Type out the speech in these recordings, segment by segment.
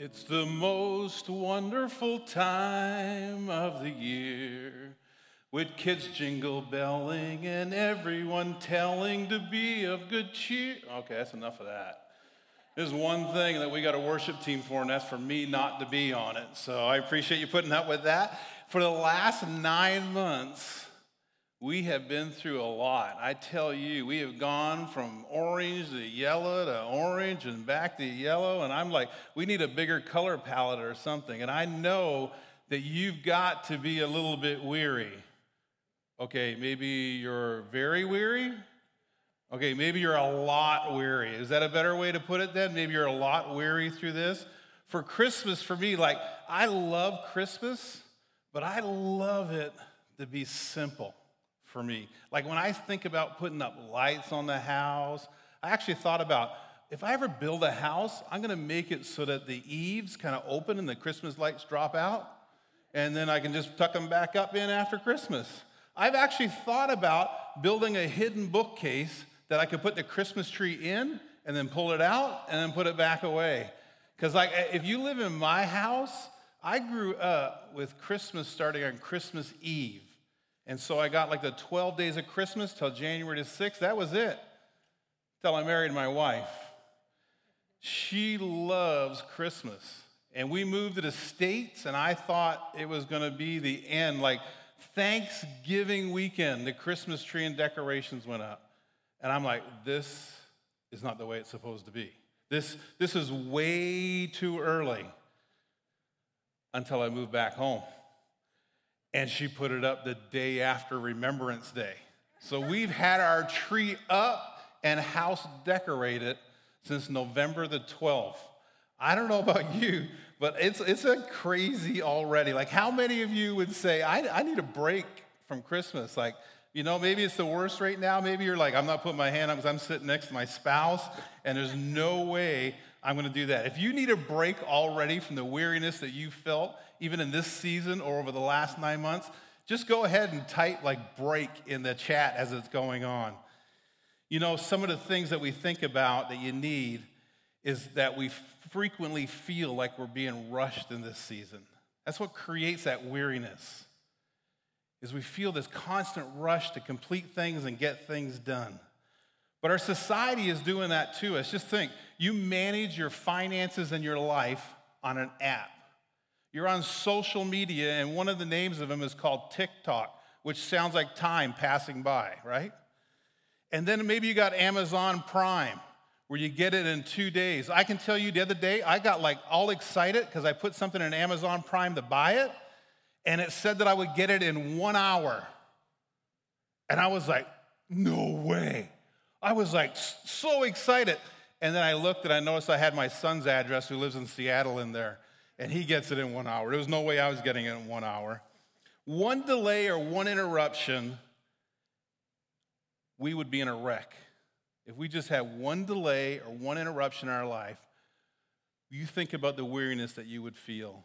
It's the most wonderful time of the year with kids jingle belling and everyone telling to be of good cheer. Okay, that's enough of that. There's one thing that we got a worship team for, and that's for me not to be on it. So I appreciate you putting up with that. For the last nine months, we have been through a lot. I tell you, we have gone from orange to yellow to orange and back to yellow. And I'm like, we need a bigger color palette or something. And I know that you've got to be a little bit weary. Okay, maybe you're very weary. Okay, maybe you're a lot weary. Is that a better way to put it then? Maybe you're a lot weary through this. For Christmas, for me, like, I love Christmas, but I love it to be simple for me. Like when I think about putting up lights on the house, I actually thought about if I ever build a house, I'm gonna make it so that the eaves kind of open and the Christmas lights drop out, and then I can just tuck them back up in after Christmas. I've actually thought about building a hidden bookcase that I could put the Christmas tree in and then pull it out and then put it back away. Because like if you live in my house, I grew up with Christmas starting on Christmas Eve. And so I got like the 12 days of Christmas till January the 6th. That was it. Till I married my wife. She loves Christmas. And we moved to the States, and I thought it was going to be the end. Like Thanksgiving weekend, the Christmas tree and decorations went up. And I'm like, this is not the way it's supposed to be. This, this is way too early until I moved back home and she put it up the day after Remembrance Day. So we've had our tree up and house decorated since November the 12th. I don't know about you, but it's, it's a crazy already. Like, how many of you would say, I, I need a break from Christmas? Like, you know, maybe it's the worst right now. Maybe you're like, I'm not putting my hand up because I'm sitting next to my spouse, and there's no way I'm going to do that. If you need a break already from the weariness that you felt, even in this season or over the last nine months, just go ahead and type like break in the chat as it's going on. You know, some of the things that we think about that you need is that we frequently feel like we're being rushed in this season. That's what creates that weariness. Is we feel this constant rush to complete things and get things done. But our society is doing that to us. Just think, you manage your finances and your life on an app. You're on social media, and one of the names of them is called TikTok, which sounds like time passing by, right? And then maybe you got Amazon Prime, where you get it in two days. I can tell you the other day, I got like all excited because I put something in Amazon Prime to buy it, and it said that I would get it in one hour. And I was like, no way. I was like so excited. And then I looked and I noticed I had my son's address, who lives in Seattle, in there and he gets it in one hour. There was no way I was getting it in one hour. One delay or one interruption, we would be in a wreck. If we just had one delay or one interruption in our life, you think about the weariness that you would feel.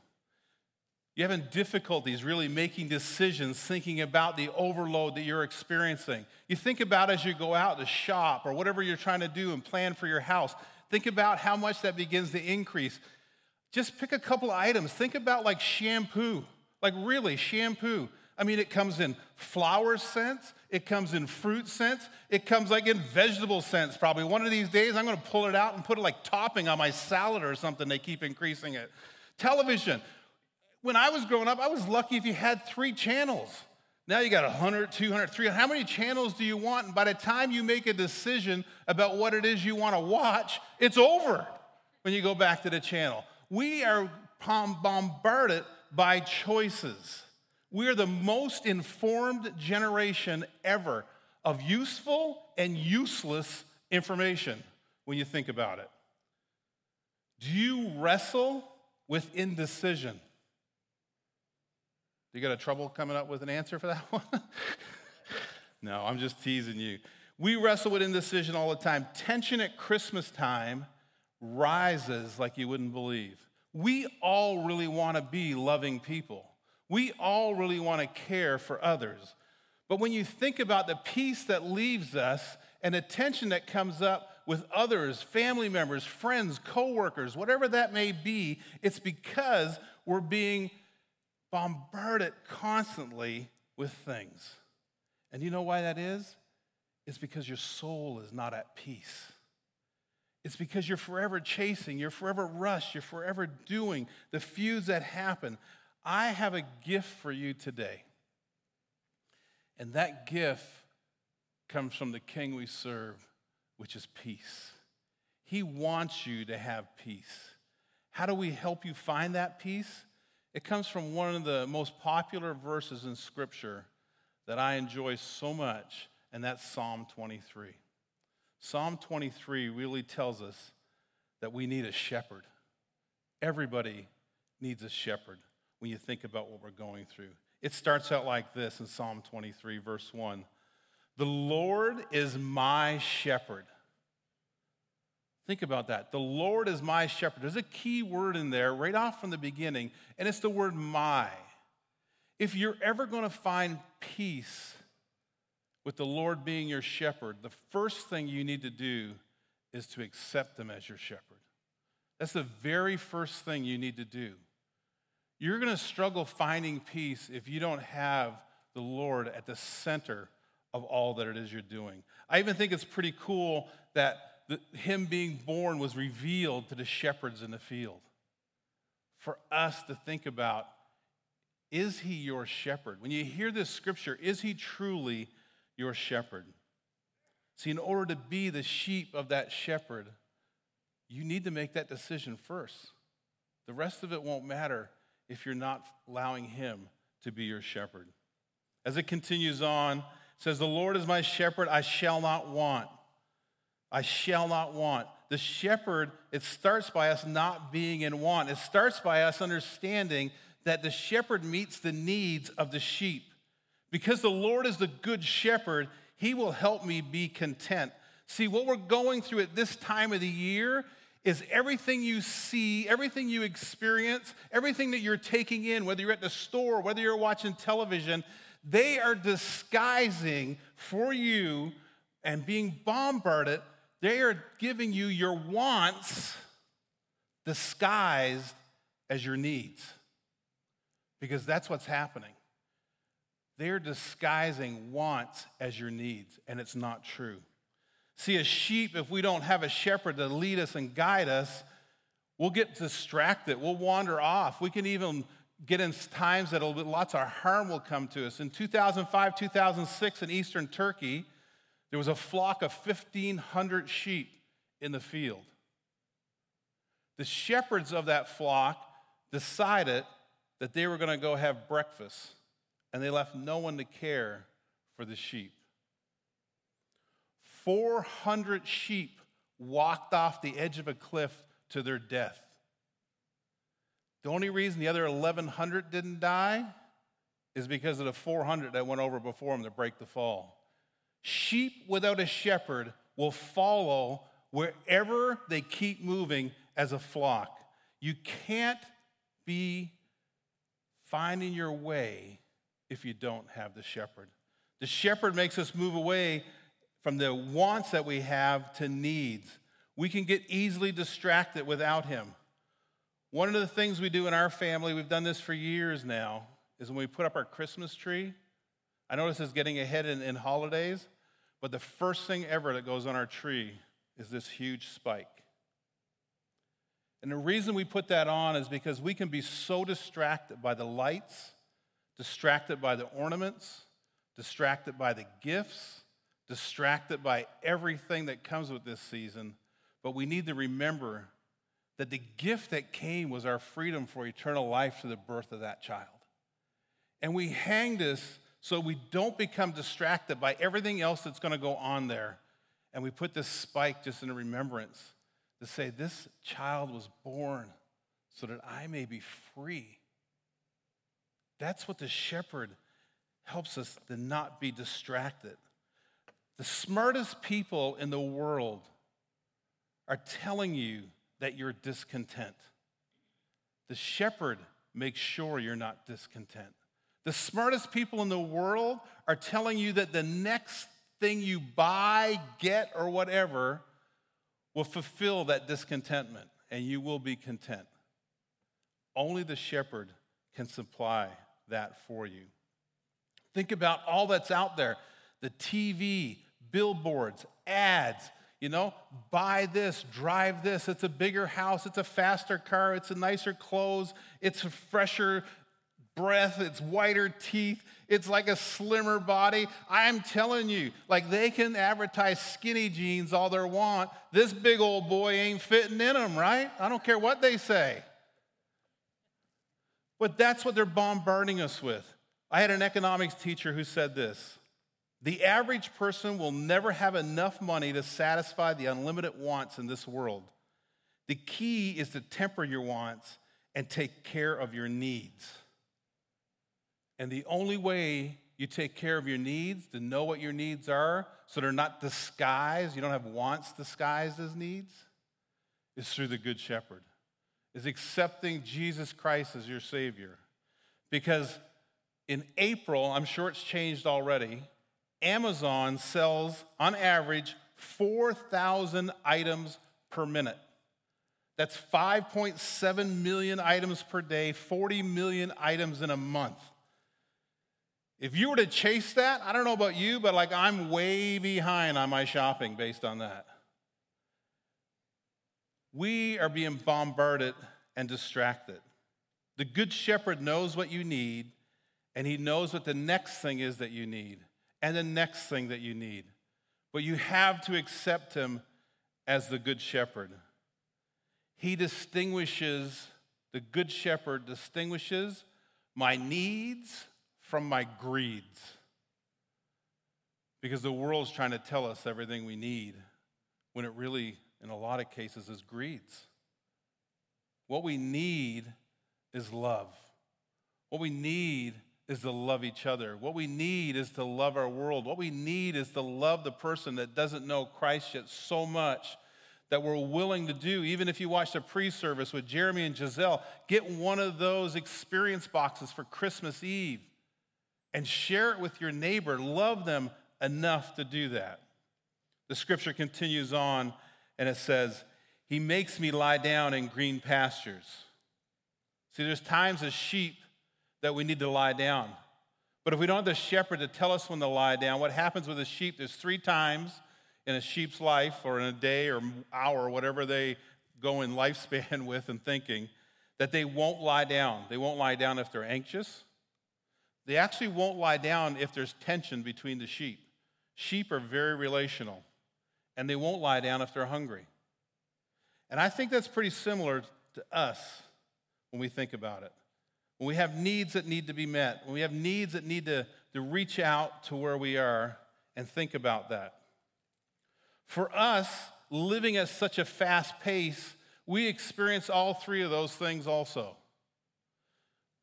You're having difficulties really making decisions, thinking about the overload that you're experiencing. You think about as you go out to shop or whatever you're trying to do and plan for your house. Think about how much that begins to increase. Just pick a couple items. Think about like shampoo, like really shampoo. I mean, it comes in flower scents, it comes in fruit scents, it comes like in vegetable scents. Probably one of these days, I'm gonna pull it out and put it like topping on my salad or something. They keep increasing it. Television. When I was growing up, I was lucky if you had three channels. Now you got 100, 200, 300. How many channels do you want? And by the time you make a decision about what it is you want to watch, it's over when you go back to the channel. We are bombarded by choices. We are the most informed generation ever of useful and useless information when you think about it. Do you wrestle with indecision? You got a trouble coming up with an answer for that one? no, I'm just teasing you. We wrestle with indecision all the time. Tension at Christmas time rises like you wouldn't believe. We all really want to be loving people. We all really want to care for others. But when you think about the peace that leaves us and the tension that comes up with others, family members, friends, coworkers, whatever that may be, it's because we're being bombarded constantly with things. And you know why that is? It's because your soul is not at peace. It's because you're forever chasing, you're forever rushed, you're forever doing the feuds that happen. I have a gift for you today. And that gift comes from the King we serve, which is peace. He wants you to have peace. How do we help you find that peace? It comes from one of the most popular verses in Scripture that I enjoy so much, and that's Psalm 23. Psalm 23 really tells us that we need a shepherd. Everybody needs a shepherd when you think about what we're going through. It starts out like this in Psalm 23, verse 1 The Lord is my shepherd. Think about that. The Lord is my shepherd. There's a key word in there right off from the beginning, and it's the word my. If you're ever going to find peace with the Lord being your shepherd, the first thing you need to do is to accept him as your shepherd. That's the very first thing you need to do. You're going to struggle finding peace if you don't have the Lord at the center of all that it is you're doing. I even think it's pretty cool that the, him being born was revealed to the shepherds in the field. For us to think about, is he your shepherd? When you hear this scripture, is he truly your shepherd? See, in order to be the sheep of that shepherd, you need to make that decision first. The rest of it won't matter if you're not allowing Him to be your shepherd. As it continues on, it says, The Lord is my shepherd, I shall not want. I shall not want. The shepherd, it starts by us not being in want. It starts by us understanding that the shepherd meets the needs of the sheep. Because the Lord is the good shepherd, he will help me be content. See, what we're going through at this time of the year is everything you see, everything you experience, everything that you're taking in, whether you're at the store, whether you're watching television, they are disguising for you and being bombarded. They are giving you your wants disguised as your needs. Because that's what's happening. They're disguising wants as your needs, and it's not true. See, a sheep, if we don't have a shepherd to lead us and guide us, we'll get distracted. We'll wander off. We can even get in times that lots of harm will come to us. In 2005, 2006, in eastern Turkey, there was a flock of 1,500 sheep in the field. The shepherds of that flock decided that they were going to go have breakfast, and they left no one to care for the sheep. 400 sheep walked off the edge of a cliff to their death. The only reason the other 1,100 didn't die is because of the 400 that went over before them to break the fall. Sheep without a shepherd will follow wherever they keep moving as a flock. You can't be finding your way if you don't have the shepherd. The shepherd makes us move away from the wants that we have to needs. We can get easily distracted without Him. One of the things we do in our family, we've done this for years now, is when we put up our Christmas tree. I notice it's getting ahead in, in holidays, but the first thing ever that goes on our tree is this huge spike. And the reason we put that on is because we can be so distracted by the lights, distracted by the ornaments, distracted by the gifts, distracted by everything that comes with this season, but we need to remember that the gift that came was our freedom for eternal life through the birth of that child. And we hang this so we don't become distracted by everything else that's going to go on there. And we put this spike just in a remembrance to say, This child was born so that I may be free. That's what the shepherd helps us to not be distracted. The smartest people in the world are telling you that you're discontent. The shepherd makes sure you're not discontent. The smartest people in the world are telling you that the next thing you buy, get, or whatever will fulfill that discontentment and you will be content. Only the shepherd can supply that for you. Think about all that's out there the TV, billboards, ads. You know, buy this, drive this. It's a bigger house, it's a faster car, it's a nicer clothes, it's a fresher breath, it's whiter teeth, it's like a slimmer body. I'm telling you, like they can advertise skinny jeans all they want. This big old boy ain't fitting in them, right? I don't care what they say. But that's what they're bombarding us with. I had an economics teacher who said this The average person will never have enough money to satisfy the unlimited wants in this world. The key is to temper your wants and take care of your needs. And the only way you take care of your needs, to know what your needs are, so they're not disguised, you don't have wants disguised as needs, is through the Good Shepherd, is accepting Jesus Christ as your Savior. Because in April, I'm sure it's changed already, Amazon sells on average 4,000 items per minute. That's 5.7 million items per day, 40 million items in a month. If you were to chase that, I don't know about you, but like I'm way behind on my shopping based on that. We are being bombarded and distracted. The Good Shepherd knows what you need, and He knows what the next thing is that you need, and the next thing that you need. But you have to accept Him as the Good Shepherd. He distinguishes, the Good Shepherd distinguishes my needs from my greeds. Because the world's trying to tell us everything we need when it really, in a lot of cases, is greeds. What we need is love. What we need is to love each other. What we need is to love our world. What we need is to love the person that doesn't know Christ yet so much that we're willing to do. Even if you watched a pre service with Jeremy and Giselle, get one of those experience boxes for Christmas Eve and share it with your neighbor. Love them enough to do that. The scripture continues on and it says, He makes me lie down in green pastures. See, there's times as sheep that we need to lie down. But if we don't have the shepherd to tell us when to lie down, what happens with a sheep? There's three times in a sheep's life, or in a day or hour, whatever they go in lifespan with and thinking, that they won't lie down. They won't lie down if they're anxious. They actually won't lie down if there's tension between the sheep. Sheep are very relational, and they won't lie down if they're hungry. And I think that's pretty similar to us when we think about it. When we have needs that need to be met, when we have needs that need to, to reach out to where we are and think about that. For us, living at such a fast pace, we experience all three of those things also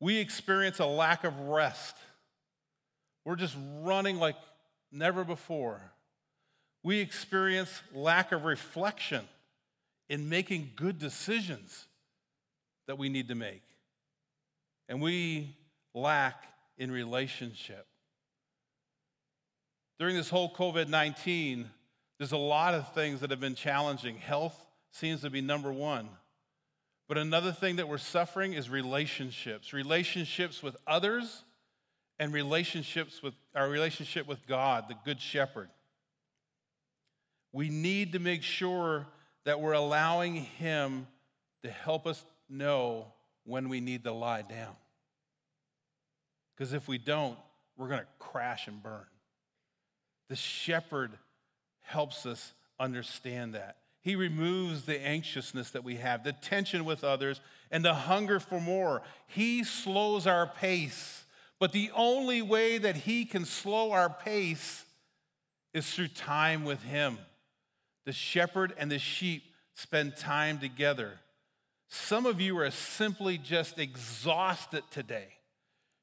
we experience a lack of rest. We're just running like never before. We experience lack of reflection in making good decisions that we need to make. And we lack in relationship. During this whole COVID 19, there's a lot of things that have been challenging. Health seems to be number one. But another thing that we're suffering is relationships relationships with others and relationships with our relationship with God, the Good Shepherd. We need to make sure that we're allowing Him to help us know when we need to lie down. Because if we don't, we're going to crash and burn. The shepherd helps us understand that. He removes the anxiousness that we have, the tension with others, and the hunger for more. He slows our pace. But the only way that He can slow our pace is through time with Him. The shepherd and the sheep spend time together. Some of you are simply just exhausted today.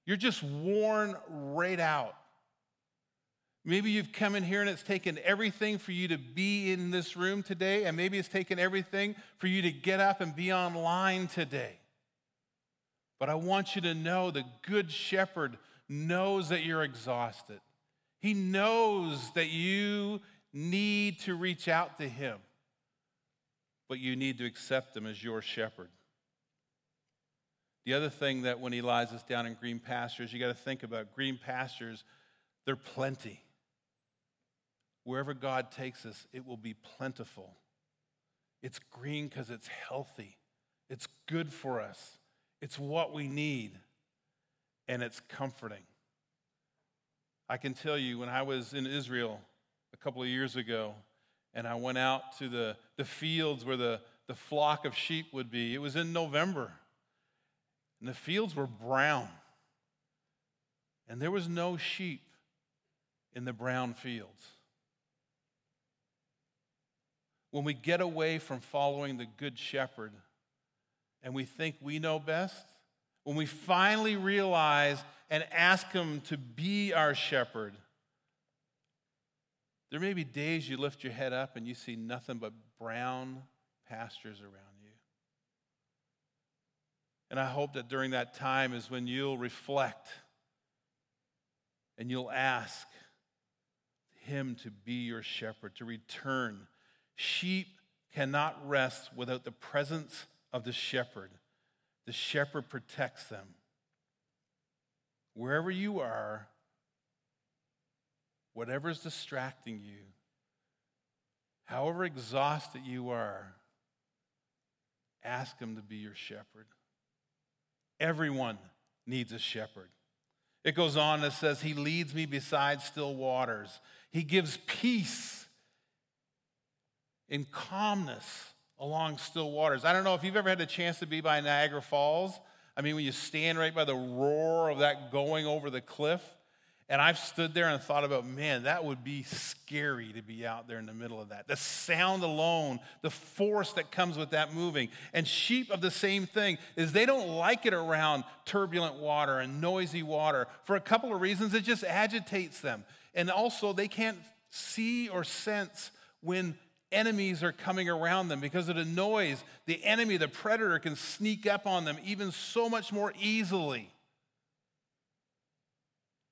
You're just worn right out. Maybe you've come in here and it's taken everything for you to be in this room today, and maybe it's taken everything for you to get up and be online today. But I want you to know the Good Shepherd knows that you're exhausted. He knows that you need to reach out to Him. but you need to accept him as your shepherd. The other thing that when he lies us down in green pastures, you got to think about green pastures, they're plenty. Wherever God takes us, it will be plentiful. It's green because it's healthy, it's good for us, it's what we need, and it's comforting. I can tell you when I was in Israel a couple of years ago, and I went out to the, the fields where the, the flock of sheep would be, it was in November. And the fields were brown. And there was no sheep in the brown fields. When we get away from following the Good Shepherd and we think we know best, when we finally realize and ask Him to be our shepherd, there may be days you lift your head up and you see nothing but brown pastures around you. And I hope that during that time is when you'll reflect and you'll ask Him to be your shepherd, to return. Sheep cannot rest without the presence of the shepherd. The shepherd protects them. Wherever you are, whatever's distracting you, however exhausted you are, ask Him to be your shepherd. Everyone needs a shepherd. It goes on and says, He leads me beside still waters. He gives peace in calmness along still waters. I don't know if you've ever had the chance to be by Niagara Falls. I mean, when you stand right by the roar of that going over the cliff, and I've stood there and thought about, man, that would be scary to be out there in the middle of that. The sound alone, the force that comes with that moving. And sheep of the same thing is they don't like it around turbulent water and noisy water for a couple of reasons. It just agitates them. And also, they can't see or sense when enemies are coming around them because of the noise. The enemy, the predator, can sneak up on them even so much more easily.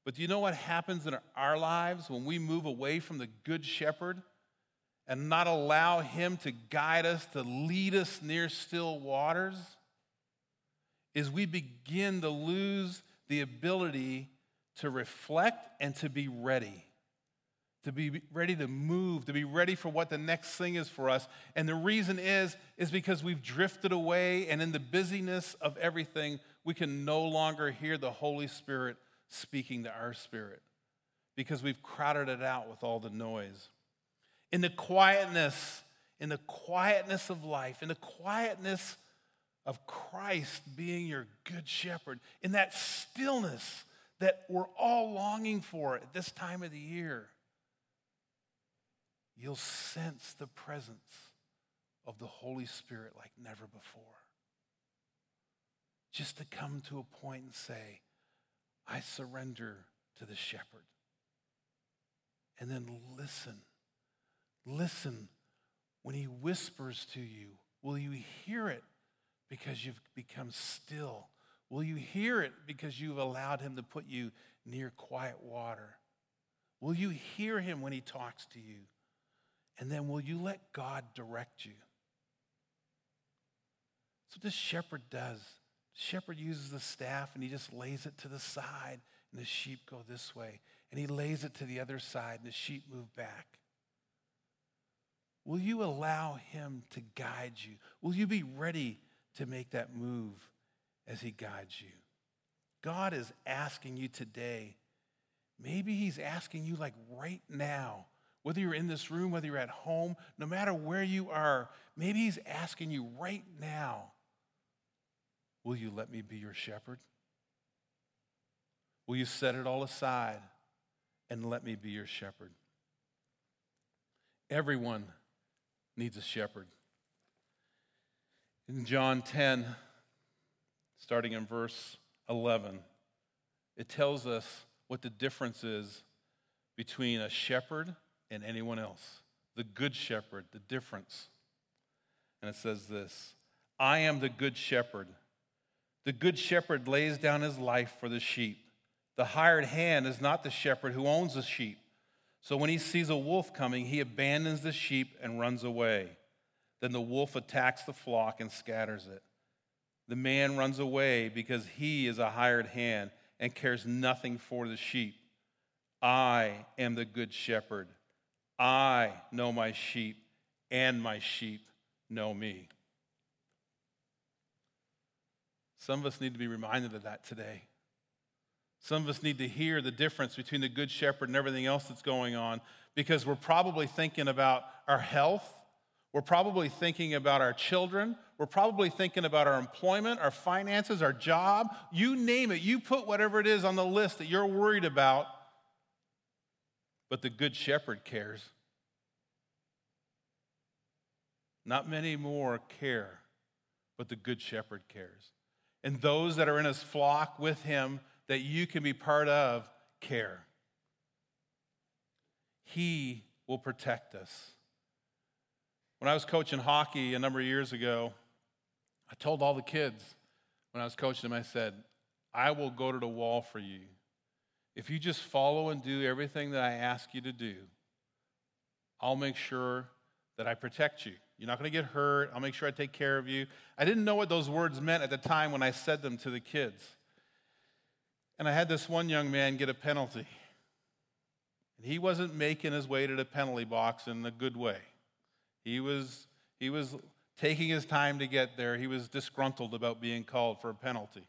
But do you know what happens in our lives when we move away from the Good Shepherd and not allow Him to guide us, to lead us near still waters? Is we begin to lose the ability to reflect and to be ready. To be ready to move, to be ready for what the next thing is for us. And the reason is, is because we've drifted away, and in the busyness of everything, we can no longer hear the Holy Spirit speaking to our spirit because we've crowded it out with all the noise. In the quietness, in the quietness of life, in the quietness of Christ being your good shepherd, in that stillness that we're all longing for at this time of the year, you'll sense the presence of the Holy Spirit like never before. Just to come to a point and say, I surrender to the shepherd. And then listen. Listen when he whispers to you. Will you hear it because you've become still? Will you hear it because you've allowed him to put you near quiet water? Will you hear him when he talks to you? And then will you let God direct you? That's what this shepherd does shepherd uses the staff and he just lays it to the side, and the sheep go this way. And he lays it to the other side, and the sheep move back. Will you allow him to guide you? Will you be ready to make that move as he guides you? God is asking you today. Maybe he's asking you, like right now, whether you're in this room, whether you're at home, no matter where you are, maybe he's asking you right now Will you let me be your shepherd? Will you set it all aside and let me be your shepherd? Everyone needs a shepherd. In John 10, starting in verse 11, it tells us what the difference is between a shepherd and anyone else. The good shepherd, the difference. And it says this I am the good shepherd. The good shepherd lays down his life for the sheep. The hired hand is not the shepherd who owns the sheep. So when he sees a wolf coming, he abandons the sheep and runs away. Then the wolf attacks the flock and scatters it. The man runs away because he is a hired hand and cares nothing for the sheep. I am the good shepherd. I know my sheep, and my sheep know me. Some of us need to be reminded of that today. Some of us need to hear the difference between the good shepherd and everything else that's going on because we're probably thinking about our health. We're probably thinking about our children. We're probably thinking about our employment, our finances, our job. You name it. You put whatever it is on the list that you're worried about. But the good shepherd cares. Not many more care, but the good shepherd cares. And those that are in his flock with him that you can be part of care. He will protect us. When I was coaching hockey a number of years ago, I told all the kids when I was coaching them, I said, I will go to the wall for you. If you just follow and do everything that I ask you to do, I'll make sure that I protect you. You're not going to get hurt. I'll make sure I take care of you. I didn't know what those words meant at the time when I said them to the kids. And I had this one young man get a penalty. And he wasn't making his way to the penalty box in a good way. He was, he was taking his time to get there. He was disgruntled about being called for a penalty.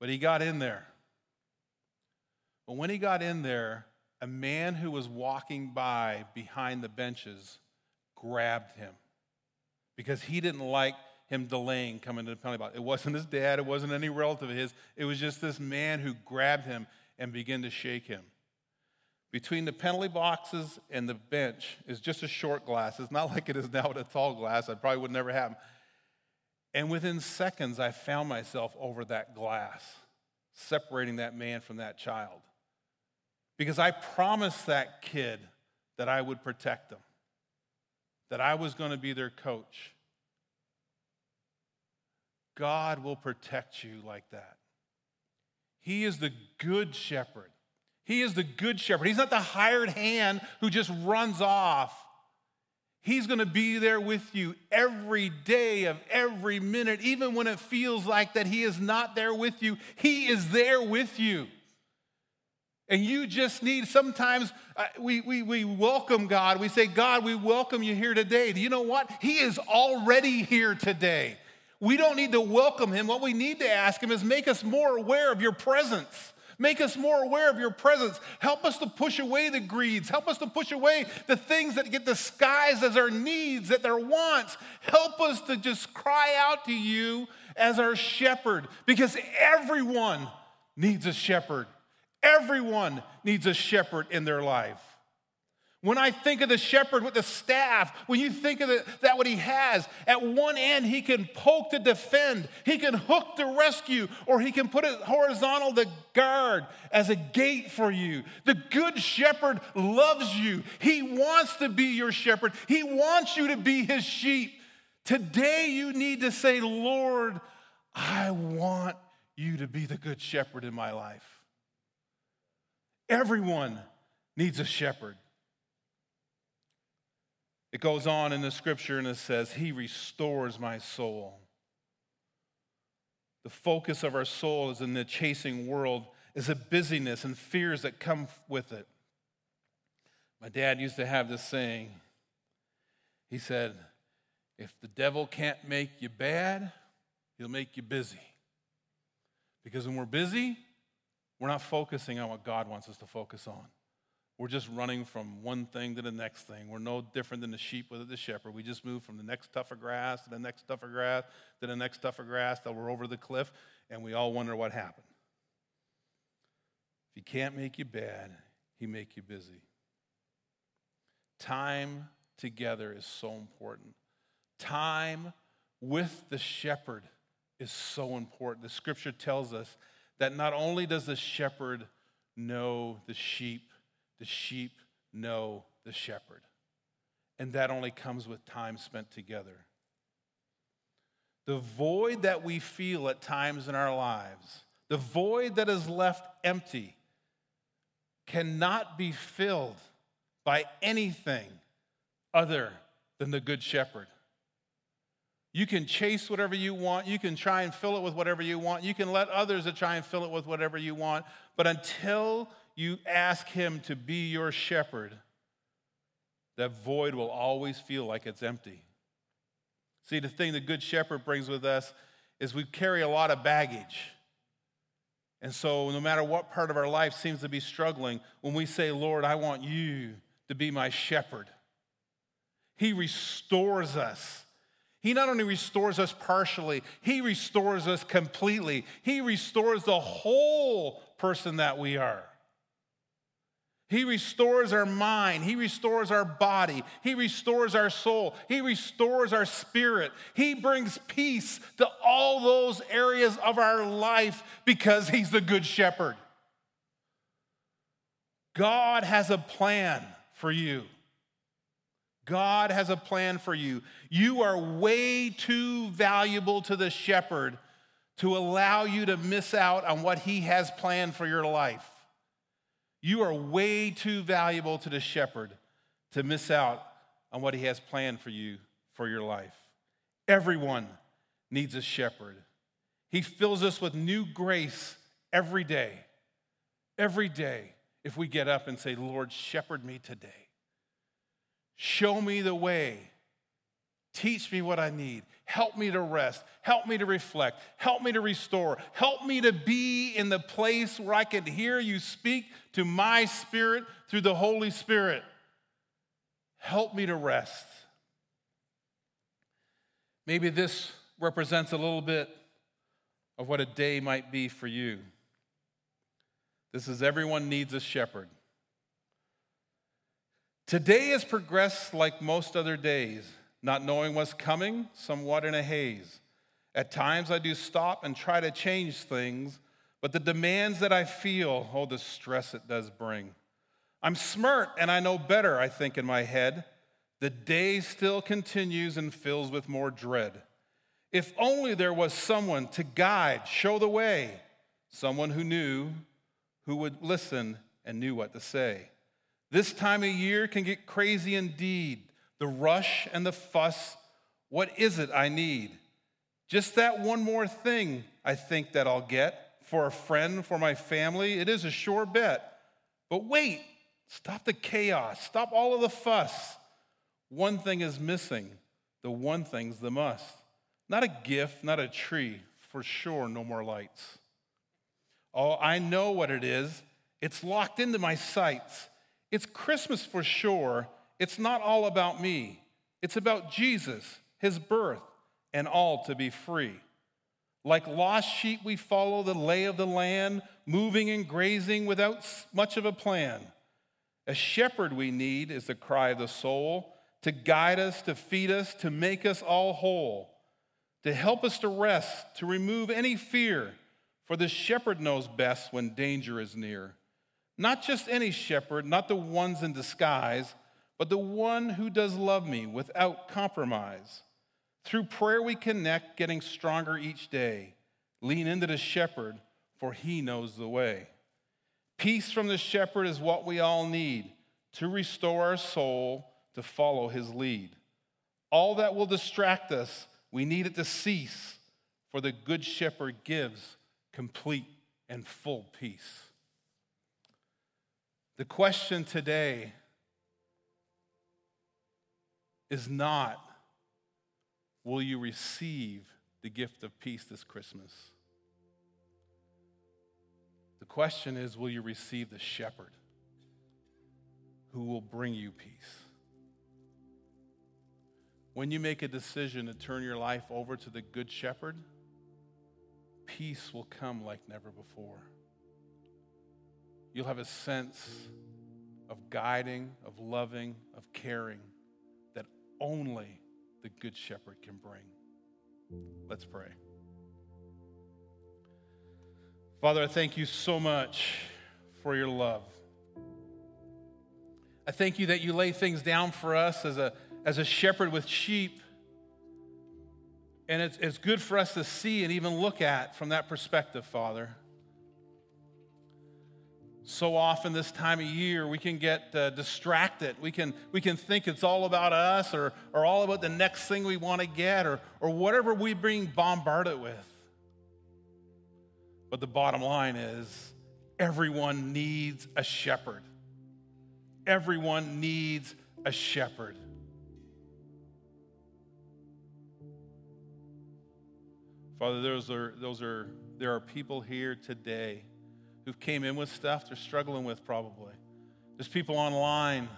But he got in there. But when he got in there, a man who was walking by behind the benches grabbed him because he didn't like him delaying coming to the penalty box. It wasn't his dad, it wasn't any relative of his. It was just this man who grabbed him and began to shake him. Between the penalty boxes and the bench is just a short glass. It's not like it is now with a tall glass. That probably would never happen. And within seconds, I found myself over that glass, separating that man from that child. Because I promised that kid that I would protect them, that I was going to be their coach. God will protect you like that. He is the good shepherd. He is the good shepherd. He's not the hired hand who just runs off. He's going to be there with you every day of every minute, even when it feels like that He is not there with you. He is there with you. And you just need, sometimes uh, we, we, we welcome God. We say, God, we welcome you here today. Do you know what? He is already here today. We don't need to welcome him. What we need to ask him is make us more aware of your presence. Make us more aware of your presence. Help us to push away the greeds. Help us to push away the things that get disguised as our needs, that they're wants. Help us to just cry out to you as our shepherd because everyone needs a shepherd. Everyone needs a shepherd in their life. When I think of the shepherd with the staff, when you think of the, that what he has, at one end he can poke to defend, he can hook to rescue, or he can put it horizontal to guard as a gate for you. The good shepherd loves you. He wants to be your shepherd. He wants you to be his sheep. Today you need to say, Lord, I want you to be the good shepherd in my life. Everyone needs a shepherd. It goes on in the scripture and it says, He restores my soul. The focus of our soul is in the chasing world, is a busyness and fears that come with it. My dad used to have this saying. He said, If the devil can't make you bad, he'll make you busy. Because when we're busy, we're not focusing on what God wants us to focus on. We're just running from one thing to the next thing. We're no different than the sheep with the shepherd. We just move from the next of grass to the next of grass to the next of grass till we're over the cliff, and we all wonder what happened. If he can't make you bad, he make you busy. Time together is so important. Time with the shepherd is so important. The scripture tells us that not only does the shepherd know the sheep, the sheep know the shepherd. And that only comes with time spent together. The void that we feel at times in our lives, the void that is left empty, cannot be filled by anything other than the Good Shepherd. You can chase whatever you want. You can try and fill it with whatever you want. You can let others try and fill it with whatever you want. But until you ask Him to be your shepherd, that void will always feel like it's empty. See, the thing the Good Shepherd brings with us is we carry a lot of baggage. And so, no matter what part of our life seems to be struggling, when we say, Lord, I want you to be my shepherd, He restores us. He not only restores us partially, He restores us completely. He restores the whole person that we are. He restores our mind. He restores our body. He restores our soul. He restores our spirit. He brings peace to all those areas of our life because He's the Good Shepherd. God has a plan for you. God has a plan for you. You are way too valuable to the shepherd to allow you to miss out on what He has planned for your life. You are way too valuable to the shepherd to miss out on what he has planned for you for your life. Everyone needs a shepherd. He fills us with new grace every day. Every day, if we get up and say, Lord, shepherd me today. Show me the way. Teach me what I need. Help me to rest. Help me to reflect. Help me to restore. Help me to be in the place where I can hear you speak to my spirit through the Holy Spirit. Help me to rest. Maybe this represents a little bit of what a day might be for you. This is everyone needs a shepherd. Today has progressed like most other days not knowing what's coming, somewhat in a haze. At times I do stop and try to change things, but the demands that I feel, oh, the stress it does bring. I'm smart and I know better, I think in my head. The day still continues and fills with more dread. If only there was someone to guide, show the way, someone who knew, who would listen and knew what to say. This time of year can get crazy indeed the rush and the fuss. What is it I need? Just that one more thing I think that I'll get for a friend, for my family. It is a sure bet. But wait, stop the chaos, stop all of the fuss. One thing is missing. The one thing's the must. Not a gift, not a tree, for sure, no more lights. Oh, I know what it is. It's locked into my sights. It's Christmas for sure, it's not all about me, it's about Jesus, his birth, and all to be free. Like lost sheep, we follow the lay of the land, moving and grazing without much of a plan. A shepherd we need is the cry of the soul to guide us, to feed us, to make us all whole, to help us to rest, to remove any fear. For the shepherd knows best when danger is near. Not just any shepherd, not the ones in disguise but the one who does love me without compromise. Through prayer, we connect, getting stronger each day. Lean into the shepherd, for he knows the way. Peace from the shepherd is what we all need to restore our soul, to follow his lead. All that will distract us, we need it to cease, for the good shepherd gives complete and full peace. The question today is not will you receive the gift of peace this Christmas? The question is will you receive the shepherd who will bring you peace? When you make a decision to turn your life over to the good shepherd, peace will come like never before. You'll have a sense of guiding, of loving, of caring that only the Good Shepherd can bring. Let's pray. Father, I thank you so much for your love. I thank you that you lay things down for us as a, as a shepherd with sheep. And it's, it's good for us to see and even look at from that perspective, Father. So often this time of year, we can get uh, distracted. We can, we can think it's all about us or, or all about the next thing we want to get or, or whatever we being bombarded with. But the bottom line is everyone needs a shepherd. Everyone needs a shepherd. Father, those are, those are, there are people here today who came in with stuff they're struggling with probably. There's people online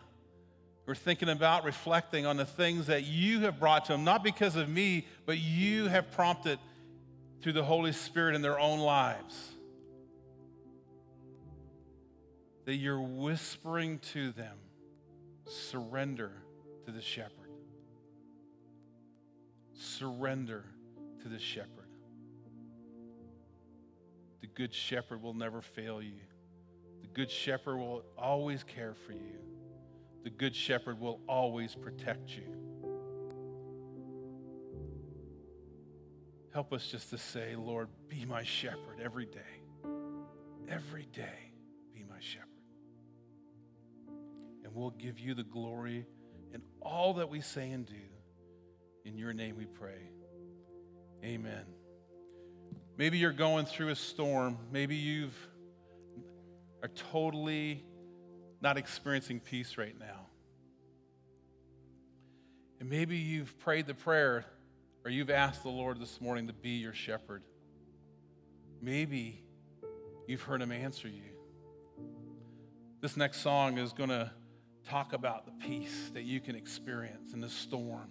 who are thinking about, reflecting on the things that you have brought to them, not because of me, but you have prompted through the Holy Spirit in their own lives. That you're whispering to them, surrender to the shepherd. Surrender to the shepherd. The good shepherd will never fail you. The good shepherd will always care for you. The good shepherd will always protect you. Help us just to say, Lord, be my shepherd every day. Every day, be my shepherd. And we'll give you the glory in all that we say and do. In your name we pray. Amen. Maybe you're going through a storm. Maybe you've are totally not experiencing peace right now. And maybe you've prayed the prayer or you've asked the Lord this morning to be your shepherd. Maybe you've heard him answer you. This next song is going to talk about the peace that you can experience in the storm.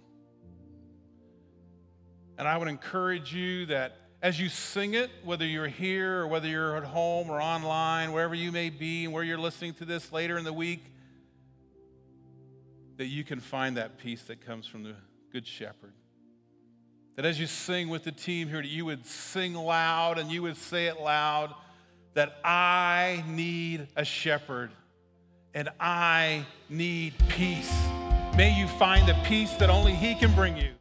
And I would encourage you that as you sing it, whether you're here or whether you're at home or online, wherever you may be, and where you're listening to this later in the week, that you can find that peace that comes from the Good Shepherd. That as you sing with the team here, that you would sing loud and you would say it loud that I need a shepherd and I need peace. May you find the peace that only He can bring you.